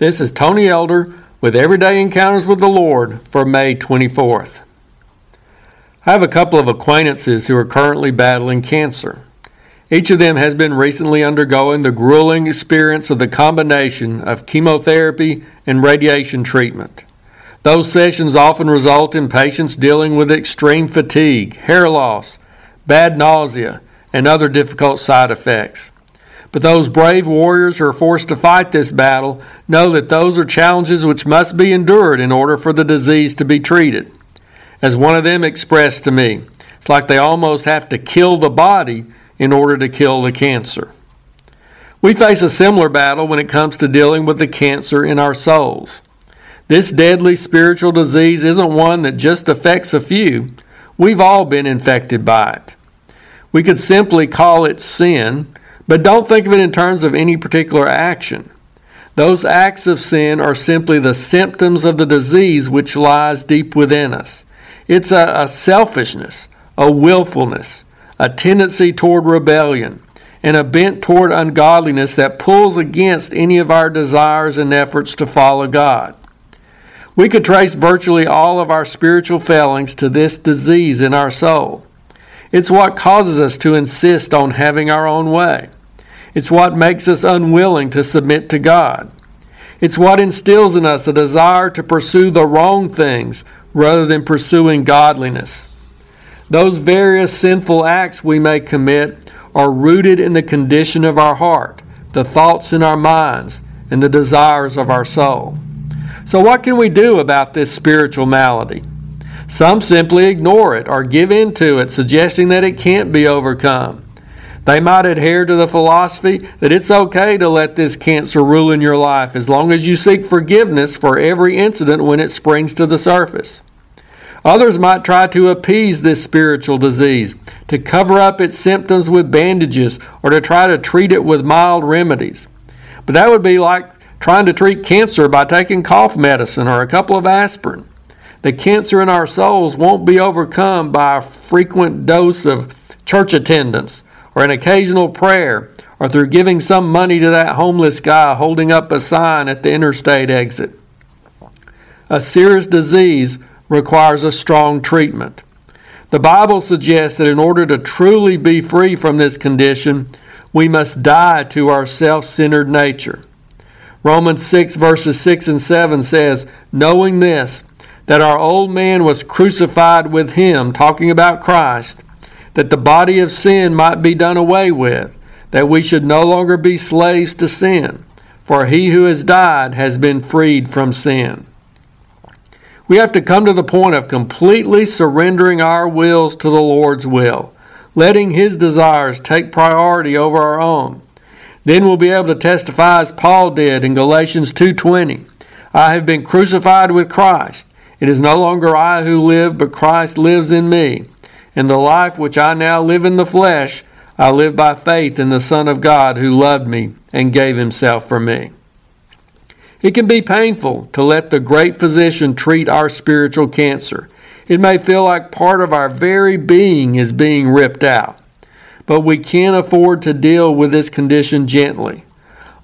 This is Tony Elder with Everyday Encounters with the Lord for May 24th. I have a couple of acquaintances who are currently battling cancer. Each of them has been recently undergoing the grueling experience of the combination of chemotherapy and radiation treatment. Those sessions often result in patients dealing with extreme fatigue, hair loss, bad nausea, and other difficult side effects. But those brave warriors who are forced to fight this battle know that those are challenges which must be endured in order for the disease to be treated. As one of them expressed to me, it's like they almost have to kill the body in order to kill the cancer. We face a similar battle when it comes to dealing with the cancer in our souls. This deadly spiritual disease isn't one that just affects a few. We've all been infected by it. We could simply call it sin, but don't think of it in terms of any particular action. Those acts of sin are simply the symptoms of the disease which lies deep within us. It's a, a selfishness, a willfulness, a tendency toward rebellion, and a bent toward ungodliness that pulls against any of our desires and efforts to follow God. We could trace virtually all of our spiritual failings to this disease in our soul. It's what causes us to insist on having our own way. It's what makes us unwilling to submit to God. It's what instills in us a desire to pursue the wrong things rather than pursuing godliness. Those various sinful acts we may commit are rooted in the condition of our heart, the thoughts in our minds, and the desires of our soul. So, what can we do about this spiritual malady? Some simply ignore it or give in to it, suggesting that it can't be overcome. They might adhere to the philosophy that it's okay to let this cancer rule in your life as long as you seek forgiveness for every incident when it springs to the surface. Others might try to appease this spiritual disease, to cover up its symptoms with bandages, or to try to treat it with mild remedies. But that would be like trying to treat cancer by taking cough medicine or a couple of aspirin. The cancer in our souls won't be overcome by a frequent dose of church attendance or an occasional prayer or through giving some money to that homeless guy holding up a sign at the interstate exit. A serious disease requires a strong treatment. The Bible suggests that in order to truly be free from this condition, we must die to our self centered nature. Romans 6, verses 6 and 7 says, Knowing this, that our old man was crucified with him, talking about Christ, that the body of sin might be done away with, that we should no longer be slaves to sin. For he who has died has been freed from sin. We have to come to the point of completely surrendering our wills to the Lord's will, letting his desires take priority over our own. Then we'll be able to testify as Paul did in Galatians 2:20. I have been crucified with Christ. It is no longer I who live, but Christ lives in me. And the life which I now live in the flesh, I live by faith in the Son of God who loved me and gave himself for me. It can be painful to let the great physician treat our spiritual cancer. It may feel like part of our very being is being ripped out but we can't afford to deal with this condition gently.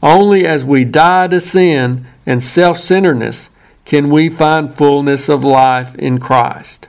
Only as we die to sin and self centeredness can we find fullness of life in Christ.